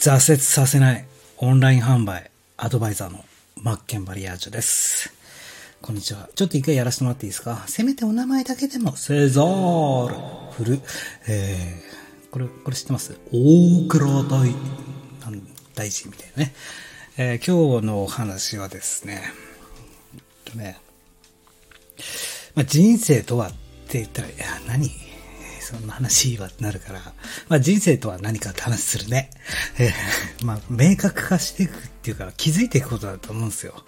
挫折させないオンライン販売アドバイザーのマッケンバリアージュです。こんにちは。ちょっと一回やらせてもらっていいですか？せめてお名前だけでも、セザール、フル、えー、これ、これ知ってます？大倉大、大臣みたいなね。えー今日のお話はですね、えっとね、まあ、人生とはって言ったら、いや、何？そんな話はってなるから、まあ、人生とは何かって話するね。え ーまあ、明確化していくっていうか、気づいていくことだと思うんですよ。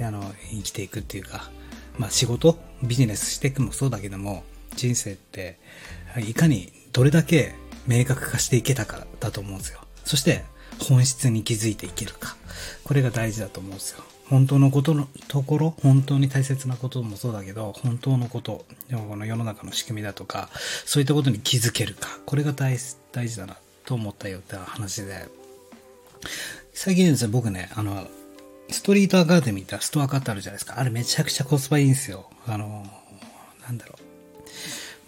あの、生きていくっていうか、まあ、仕事、ビジネスしていくもそうだけども、人生って、いかにどれだけ明確化していけたかだと思うんですよ。そして、本質に気づいていけるか。これが大事だと思うんですよ。本当のことのところ、本当に大切なこともそうだけど、本当のこと、この世の中の仕組みだとか、そういったことに気づけるか。これが大大事だなと思ったよって話で、最近ですね、僕ね、あの、ストリートアカデミーってストアカってあるじゃないですか。あれめちゃくちゃコスパいいんですよ。あの、なんだろう。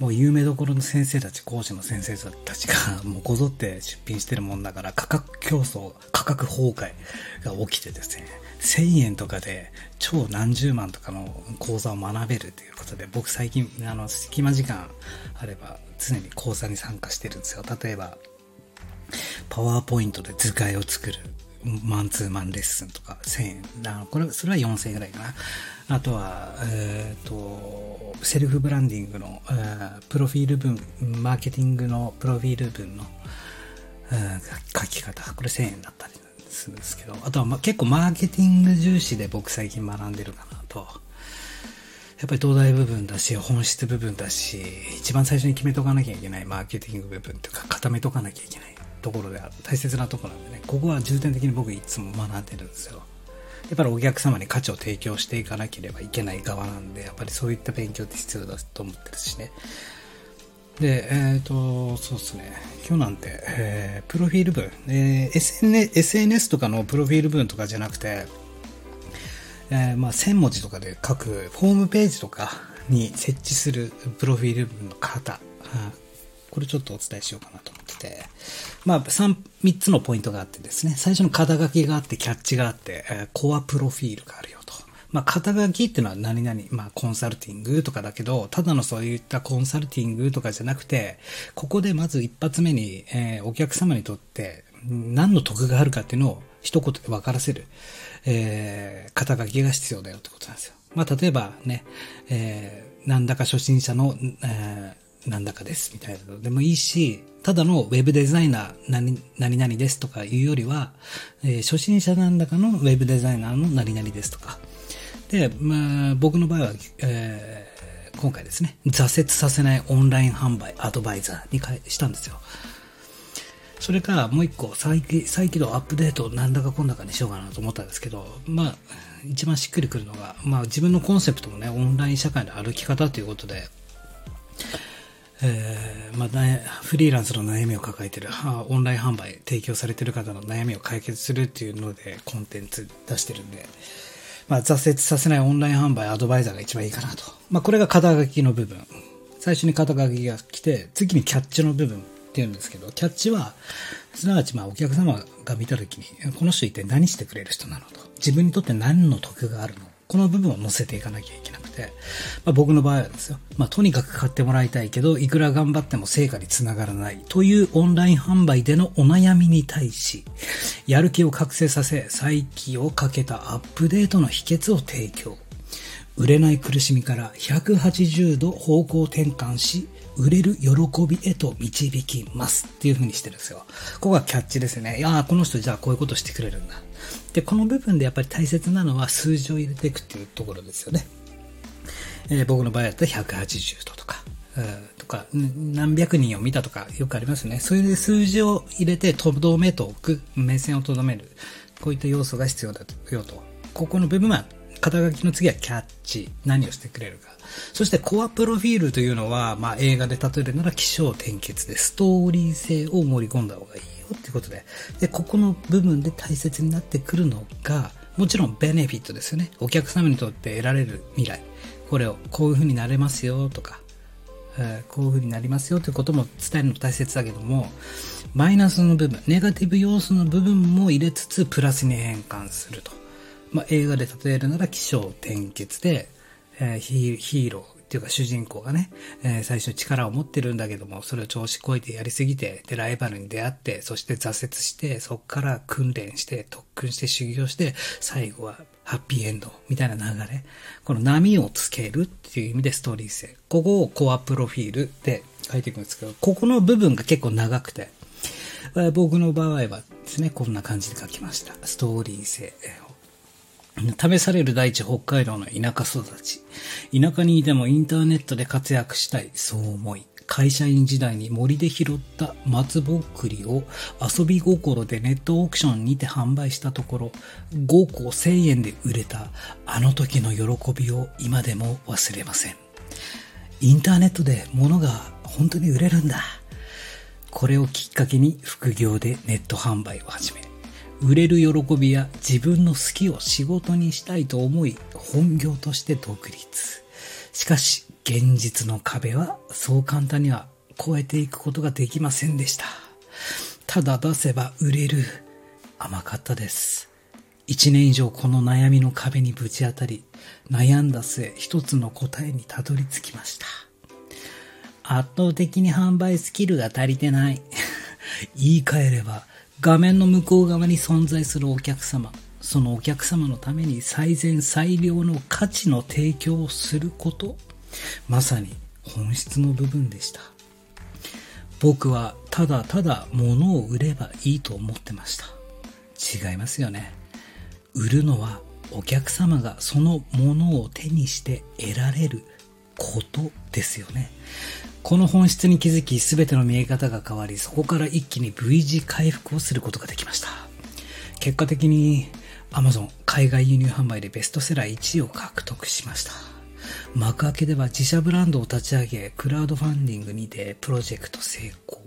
もう有名どころの先生たち、講師の先生たちが、もうこぞって出品してるもんだから、価格競争、価格崩壊が起きてですね、1000円とかで超何十万とかの講座を学べるということで、僕最近、あの、隙間時間あれば、常に講座に参加してるんですよ。例えば、パワーポイントで図解を作る。マンツーマンレッスンとか1000円。あのこれ、それは4000円ぐらいかな。あとは、えっ、と、セルフブランディングの、えープロフィール文、マーケティングのプロフィール文の、えー書き方。これ1000円だったりするんですけど、あとは、ま、結構マーケティング重視で僕最近学んでるかなと。やっぱり東大部分だし、本質部分だし、一番最初に決めとかなきゃいけないマーケティング部分というか、固めとかなきゃいけないところで。大切なところなんでね、ここは重点的に僕いつも学んでるんですよ。やっぱりお客様に価値を提供していかなければいけない側なんで、やっぱりそういった勉強って必要だと思ってるしね。で、えっ、と、そうですね。今日なんて、えープロフィール文、えー SN SNS とかのプロフィール文とかじゃなくて、えーまあ、1000文字とかで書くホームページとかに設置するプロフィール文の型、あこれちょっとお伝えしようかなとってて、まあ、3、3つのポイントがあってですね、最初の肩書きがあって、キャッチがあって、えーコアプロフィールがあるよと。まあ、肩書きっていうのは何々、まあ、コンサルティングとかだけど、ただのそういったコンサルティングとかじゃなくて、ここでまず一発目に、えーお客様にとって何の得があるかっていうのを一言で分からせる、えー肩書きが必要だよってことなんですよ。まあ、例えばね、えーなんだか初心者の、えーなんだかですみたいなのでもいいし、ただのウェブデザイナー何何々ですとかいうよりは、えー初心者なんだかのウェブデザイナーの何々ですとか。で、まあ、僕の場合は、えー今回ですね、挫折させないオンライン販売アドバイザーに変えしたんですよ。それからもう一個再起、再起動アップデートなんだかこんだかにしようかなと思ったんですけど、まあ、一番しっくりくるのが、まあ自分のコンセプトもね、オンライン社会の歩き方ということで、えーまあ、ねフリーランスの悩みを抱えてる、オンライン販売提供されてる方の悩みを解決するっていうのでコンテンツ出してるんで、まあ、挫折させないオンライン販売アドバイザーが一番いいかなと。まあ、これが肩書きの部分。最初に肩書きが来て、次にキャッチの部分っていうんですけど、キャッチは、すなわちまあお客様が見たときに、この人一体何してくれる人なのと。自分にとって何の得があるのこの部分を載せていかなきゃいけないくて、まあ、僕の場合はですよ、まあ、とにかく買ってもらいたいけど、いくら頑張っても成果につながらないというオンライン販売でのお悩みに対し、やる気を覚醒させ、再起をかけたアップデートの秘訣を提供。売れない苦しみから180度方向転換し、売れる喜びへと導きますっていう風にしてるんですよ。ここがキャッチですね。いやこの人じゃあこういうことしてくれるんだ。で、この部分でやっぱり大切なのは数字を入れていくっていうところですよね。えー僕の場合だったら180度とか、とか、何百人を見たとかよくありますね。それで数字を入れてとどめておく、目線をとどめる。こういった要素が必要だよと。ここの部分は、肩書きの次はキャッチ。何をしてくれるか。そしてコアプロフィールというのは、まあ映画で例えるなら起承転結でストーリー性を盛り込んだ方がいいよっていうことで。で、ここの部分で大切になってくるのが、もちろんベネフィットですよね。お客様にとって得られる未来。これをこういう風になれますよとか、えーこういう風になりますよということも伝えるの大切だけども、マイナスの部分、ネガティブ要素の部分も入れつつ、プラスに変換すると。まあ、映画で例えるなら、起承転結で、えヒーヒーローっていうか主人公がね、えー最初力を持ってるんだけども、それを調子こいてやりすぎて、で、ライバルに出会って、そして挫折して、そこから訓練して、特訓して修行して、最後はハッピーエンドみたいな流れ。この波をつけるっていう意味でストーリー性。ここをコアプロフィールで書いていくんですけど、ここの部分が結構長くて、僕の場合はですね、こんな感じで書きました。ストーリー性。試される大地北海道の田舎育ち。田舎にいてもインターネットで活躍したい、そう思い。会社員時代に森で拾った松ぼっくりを遊び心でネットオークションにて販売したところ、5個1000円で売れたあの時の喜びを今でも忘れません。インターネットで物が本当に売れるんだ。これをきっかけに副業でネット販売を始め、売れる喜びや自分の好きを仕事にしたいと思い、本業として独立。しかし、現実の壁はそう簡単には越えていくことができませんでした。ただ出せば売れる。甘かったです。一年以上この悩みの壁にぶち当たり、悩んだ末一つの答えにたどり着きました。圧倒的に販売スキルが足りてない。言い換えれば、画面の向こう側に存在するお客様、そのお客様のために最善最良の価値の提供をすること、まさに本質の部分でした。僕はただただ物を売ればいいと思ってました。違いますよね。売るのはお客様がそのものを手にして得られることですよね。この本質に気づき全ての見え方が変わり、そこから一気に V 字回復をすることができました。結果的に Amazon 海外輸入販売でベストセラー1位を獲得しました。幕開けでは自社ブランドを立ち上げ、クラウドファンディングにてプロジェクト成功。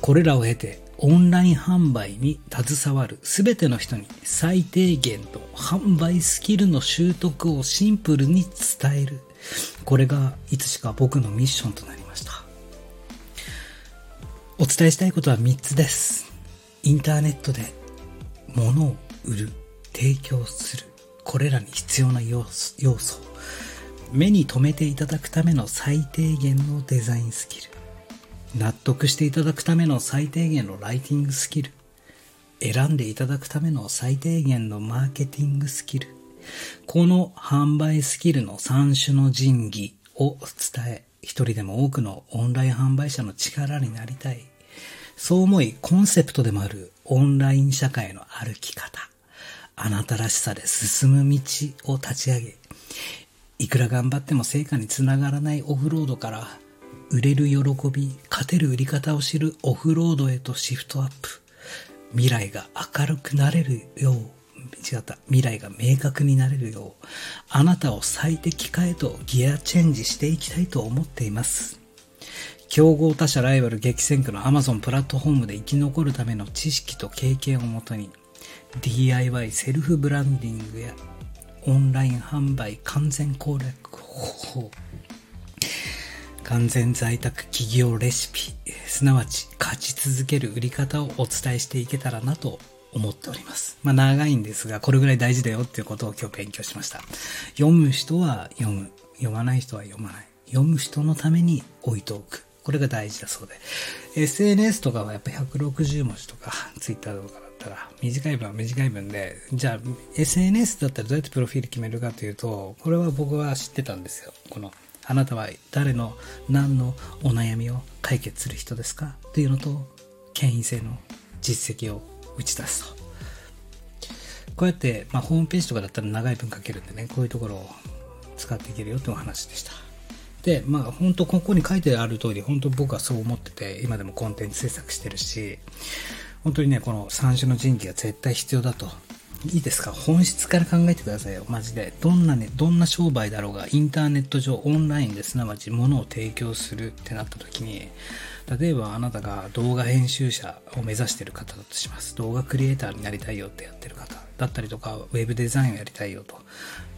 これらを経て、オンライン販売に携わる全ての人に最低限の販売スキルの習得をシンプルに伝える。これがいつしか僕のミッションとなりました。お伝えしたいことは3つです。インターネットで物を売る、提供する。これらに必要な要素。要素目に留めていただくための最低限のデザインスキル。納得していただくための最低限のライティングスキル。選んでいただくための最低限のマーケティングスキル。この販売スキルの3種の神器を伝え、一人でも多くのオンライン販売者の力になりたい。そう思い、コンセプトでもあるオンライン社会の歩き方。あなたらしさで進む道を立ち上げ、いくら頑張っても成果につながらないオフロードから、売れる喜び、勝てる売り方を知るオフロードへとシフトアップ。未来が明るくなれるよう、違った、未来が明確になれるよう、あなたを最適化へとギアチェンジしていきたいと思っています。競合他社ライバル激戦区の Amazon プラットフォームで生き残るための知識と経験をもとに DIY セルフブランディングやオンライン販売完全攻略方法完全在宅企業レシピすなわち勝ち続ける売り方をお伝えしていけたらなと思っております。まあ長いんですが、これぐらい大事だよっていうことを今日勉強しました。読む人は読む。読まない人は読まない。読む人のために置いておく。これが大事だそうで。SNS とかはやっぱ160文字とか、Twitter とかったら、短い文は短い文で、じゃあ SNS だったらどうやってプロフィール決めるかというと、これは僕は知ってたんですよ。この、あなたは誰の何のお悩みを解決する人ですかというのと、権威性の実績を打ち出すと。こうやって、まあ、ホームページとかだったら長い文書けるんでね、こういうところを使っていけるよというお話でした。で、まあ、本当ここに書いてある通り、本当僕はそう思ってて、今でもコンテンツ制作してるし、本当にね、この三種の神器が絶対必要だと。いいですか？本質から考えてくださいよ。マジで。どんなね、どんな商売だろうが、インターネット上、オンラインですなわち物を提供するってなった時に、例えばあなたが動画編集者を目指してる方だとします。動画クリエイターになりたいよってやってる方だったりとか、ウェブデザインをやりたいよと。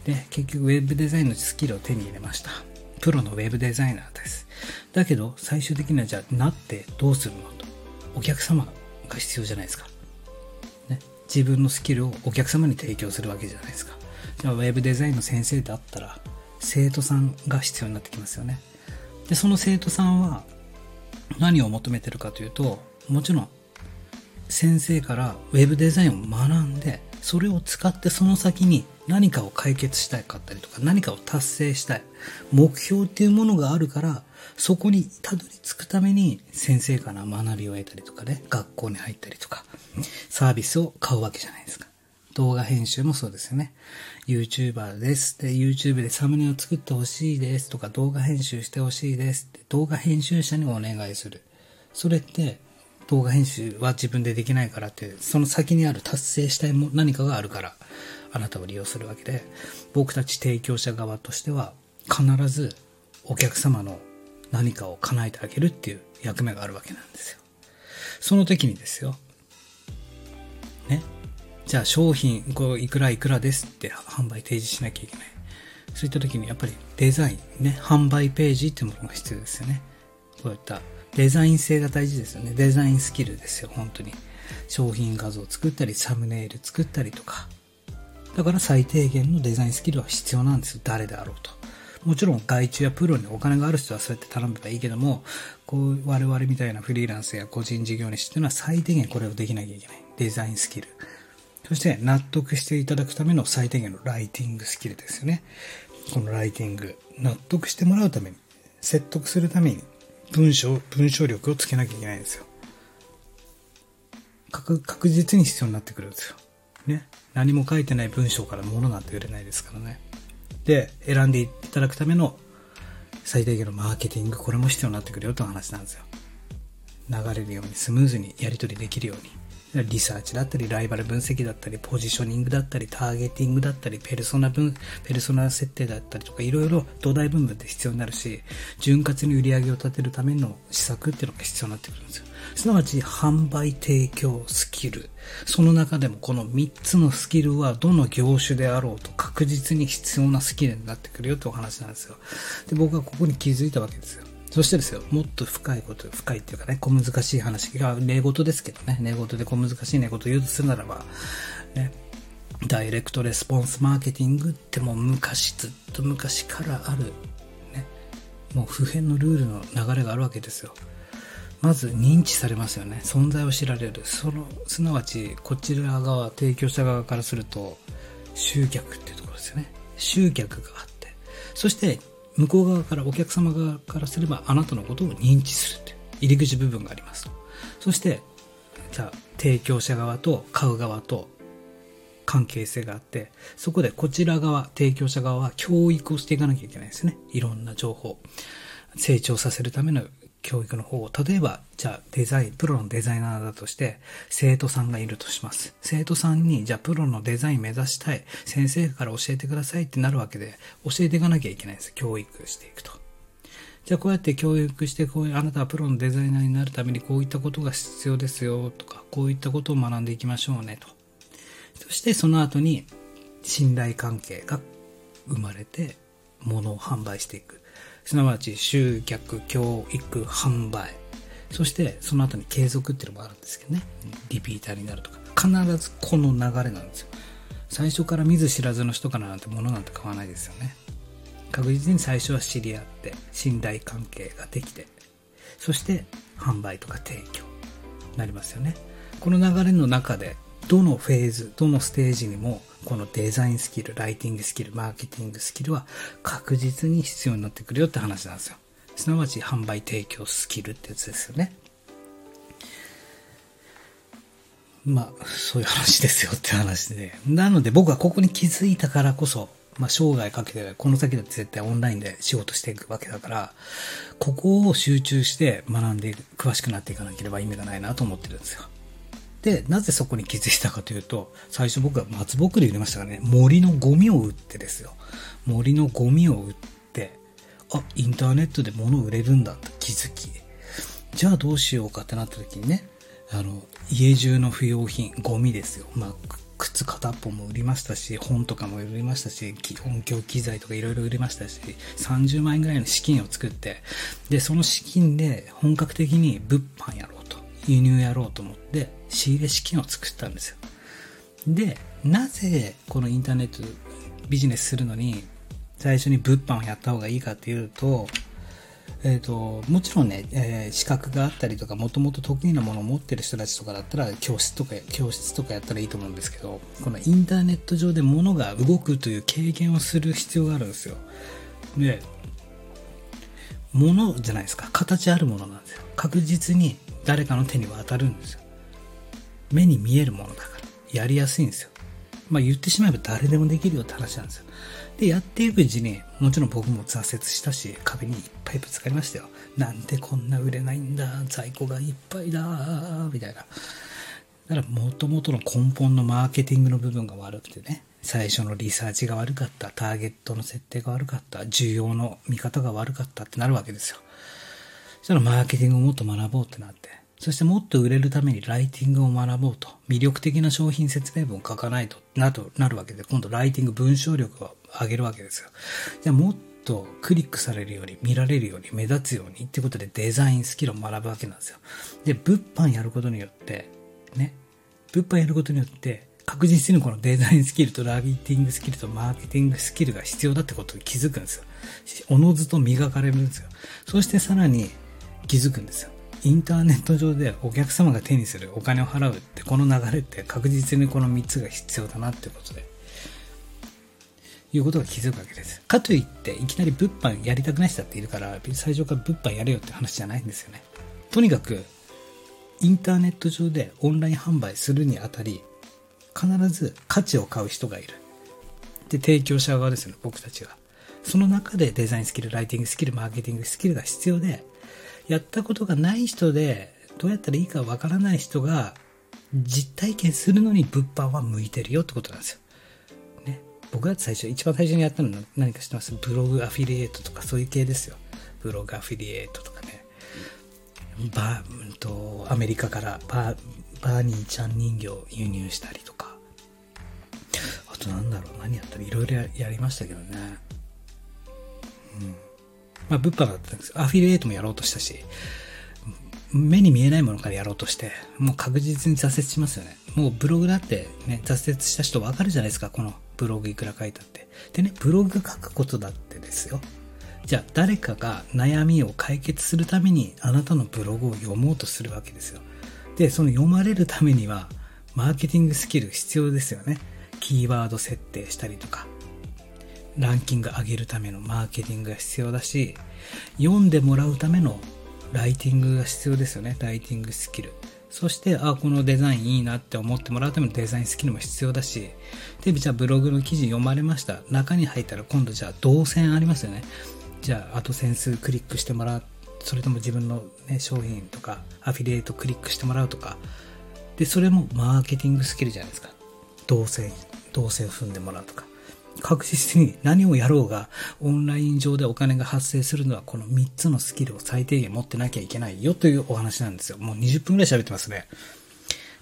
で、結局ウェブデザインのスキルを手に入れました。プロのウェブデザイナーです。だけど、最終的にはじゃあ、なってどうするのと。お客様がが必要じゃないですか。ね。自分のスキルをお客様に提供するわけじゃないですか。じゃあ、ウェブデザインの先生であったら、生徒さんが必要になってきますよね。で、その生徒さんは何を求めてるかというと、もちろん先生からウェブデザインを学んで、それを使ってその先に何かを解決したいかったりとか、何かを達成したい。目標っていうものがあるから、そこにたどり着くために先生から学びを得たりとかね、学校に入ったりとか、サービスを買うわけじゃないですか。動画編集もそうですよね。YouTuber です。で、YouTube でサムネを作ってほしいですとか、動画編集してほしいですって動画編集者にお願いする。それって、動画編集は自分でできないからって、その先にある達成したいも何かがあるから、あなたを利用するわけで、僕たち提供者側としては、必ずお客様の何かを叶えてあげるっていう役目があるわけなんですよ。その時にですよ。ね。じゃあ商品、こう、いくらいくらですって販売提示しなきゃいけない。そういった時にやっぱりデザイン、ね、販売ページっていうものが必要ですよね。こういったデザイン性が大事ですよね。デザインスキルですよ、本当に。商品画像を作ったり、サムネイル作ったりとか。だから最低限のデザインスキルは必要なんですよ、誰であろうと。もちろん外注やプロにお金がある人はそうやって頼めばいいけども、こう我々みたいなフリーランスや個人事業主っていうのは最低限これをできなきゃいけない。デザインスキル。そして納得していただくための最低限のライティングスキルですよね。このライティング。納得してもらうために、説得するために文章、文章力をつけなきゃいけないんですよ。確確実に必要になってくるんですよ。ね。何も書いてない文章から物なんて売れないですからね。で、選んでいただくための最低限のマーケティング、これも必要になってくるよという話なんですよ。流れるようにスムーズにやり取りできるように。リサーチだったり、ライバル分析だったり、ポジショニングだったり、ターゲティングだったり、ペルソナ分、ペルソナ設定だったりとか、いろいろ土台分分って必要になるし、潤滑に売り上げを立てるための施策っていうのが必要になってくるんですよ。すなわち、販売提供スキル。その中でもこの3つのスキルはどの業種であろうと確実に必要なスキルになってくるよってお話なんですよ。で、僕はここに気づいたわけですよ。そしてですよ、もっと深いこと、深いっていうかね、小難しい話が、寝言ですけどね、寝言で小難しい寝言言うとするならば、ね、ダイレクトレスポンスマーケティングってもう昔、ずっと昔からある、ね、もう普遍のルールの流れがあるわけですよ。まず認知されますよね。存在を知られる。その、すなわち、こちら側、提供者側からすると、集客っていうところですよね。集客があって。そして、向こう側からお客様側からすればあなたのことを認知するという入り口部分がありますと。そして、じゃあ提供者側と買う側と関係性があって、そこでこちら側、提供者側は教育をしていかなきゃいけないですね。いろんな情報。成長させるための教育の方を、例えば、じゃあデザイン、プロのデザイナーだとして、生徒さんがいるとします。生徒さんに、じゃあプロのデザイン目指したい、先生から教えてくださいってなるわけで、教えていかなきゃいけないんです。教育していくと。じゃあこうやって教育して、こういう、あなたはプロのデザイナーになるためにこういったことが必要ですよ、とか、こういったことを学んでいきましょうね、と。そしてその後に、信頼関係が生まれて、物を販売していく。すなわち集客、教育、販売。そしてその後に継続っていうのもあるんですけどね。リピーターになるとか。必ずこの流れなんですよ。最初から見ず知らずの人からなんて物なんて買わないですよね。確実に最初は知り合って、信頼関係ができて、そして販売とか提供になりますよね。この流れの中で、どのフェーズ、どのステージにもこのデザインスキル、ライティングスキル、マーケティングスキルは確実に必要になってくるよって話なんですよ。すなわち販売提供スキルってやつですよね。まあ、そういう話ですよって話で。なので僕はここに気づいたからこそ、まあ生涯かけて、この先だって絶対オンラインで仕事していくわけだから、ここを集中して学んで詳しくなっていかなければ意味がないなと思ってるんですよ。で、なぜそこに気づいたかというと、最初僕は松ぼっくり入れましたからね、森のゴミを売ってですよ。森のゴミを売って、あ、インターネットで物売れるんだと気づき、じゃあどうしようかってなった時にね、あの、家中の不要品、ゴミですよ。まあ、靴片っぽも売りましたし、本とかも売りましたし、音響機材とかいろいろ売りましたし、30万円ぐらいの資金を作って、で、その資金で本格的に物販やろう、輸入やろうと思って、仕入れ資金を作ったんですよ。で、なぜこのインターネットビジネスするのに、最初に物販をやった方がいいかっていうと、えっ、ー、と、もちろんね、えー、資格があったりとか、もともと得意なものを持ってる人たちとかだったら、教室とか、教室とかやったらいいと思うんですけど、このインターネット上で物が動くという経験をする必要があるんですよ。で、物じゃないですか。形あるものなんですよ。確実に誰かの手に渡るんですよ。目に見えるものだから。やりやすいんですよ。まあ言ってしまえば誰でもできるよって話なんですよ。で、やっていくうちに、もちろん僕も挫折したし、壁にいっぱいぶつかりましたよ。なんでこんな売れないんだ、在庫がいっぱいだ、みたいな。だから、もともとの根本のマーケティングの部分が悪くてね、最初のリサーチが悪かった、ターゲットの設定が悪かった、需要の見方が悪かったってなるわけですよ。そしたらマーケティングをもっと学ぼうってなって、そしてもっと売れるためにライティングを学ぼうと、魅力的な商品説明文を書かないとなとなるわけで、今度ライティング文章力を上げるわけですよ。じゃあもっとクリックされるように、見られるように、目立つようにってことでデザインスキルを学ぶわけなんですよ。で、物販やることによって、ね、物販やることによって、確実にこのデザインスキルとライティングスキルとマーケティングスキルが必要だってことに気づくんですよ。おのずと磨かれるんですよ。そしてさらに気づくんですよ。インターネット上でお客様が手にするお金を払うってこの流れって確実にこの3つが必要だなってことでいうことが気づくわけです。かといっていきなり物販やりたくない人だっているから最初から物販やれよって話じゃないんですよね。とにかくインターネット上でオンライン販売するにあたり必ず価値を買う人がいる。で、提供者側ですよね、僕たちが。その中でデザインスキル、ライティングスキル、マーケティングスキルが必要で、やったことがない人で、どうやったらいいかわからない人が、実体験するのに物販は向いてるよってことなんですよ。ね。僕だって最初、一番最初にやったのは何か知ってます？ブログアフィリエイトとかそういう系ですよ。ブログアフィリエイトとかね。バー、と、アメリカからバー、バーニーちゃん人形輸入したりとか。あとなんだろう、何やったらいろいろやりましたけどね。うん。まあ、物販だったんですアフィリエイトもやろうとしたし、目に見えないものからやろうとして、もう確実に挫折しますよね。もうブログだってね、挫折した人わかるじゃないですか、このブログいくら書いたって。でね、ブログ書くことだってですよ。じゃあ誰かが悩みを解決するためにあなたのブログを読もうとするわけですよ。で、その読まれるためには、マーケティングスキル必要ですよね。キーワード設定したりとか、ランキング上げるためのマーケティングが必要だし、読んでもらうためのライティングが必要ですよね。ライティングスキル。そして、あ、このデザインいいなって思ってもらうためのデザインスキルも必要だし、で、じゃあブログの記事読まれました。中に入ったら今度じゃあ動線ありますよね。じゃあ、あと線数クリックしてもらう。それとも自分の、ね、商品とかアフィリエイトクリックしてもらうとか。で、それもマーケティングスキルじゃないですか。動線、動線踏んでもらうとか。確実に何をやろうが、オンライン上でお金が発生するのはこの3つのスキルを最低限持ってなきゃいけないよというお話なんですよ。もう20分くらい喋ってますね。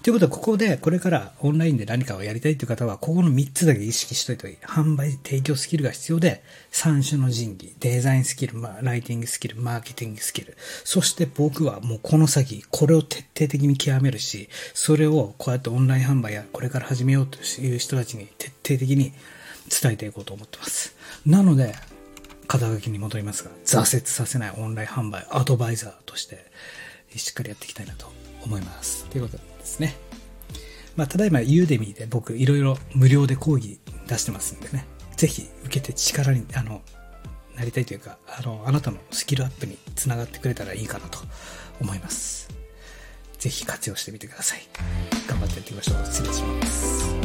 ということは、ここで、これからオンラインで何かをやりたいという方は、ここの3つだけ意識しといていい。販売、提供スキルが必要で、3種の神器、デザインスキル、ライティングスキル、マーケティングスキル。そして僕はもうこの先、これを徹底的に極めるし、それをこうやってオンライン販売やこれから始めようという人たちに徹底的に伝えていこうと思ってます。なので、肩書きに戻りますが、挫折させないオンライン販売アドバイザーとして、しっかりやっていきたいなと思います。ということですね。まあ、ただいまユーデミーで僕いろいろ無料で講義出してますんでね、ぜひ受けて力に、あの、なりたいというか、あの、あなたのスキルアップにつながってくれたらいいかなと思います。ぜひ活用してみてください。頑張ってやっていきましょう。失礼します。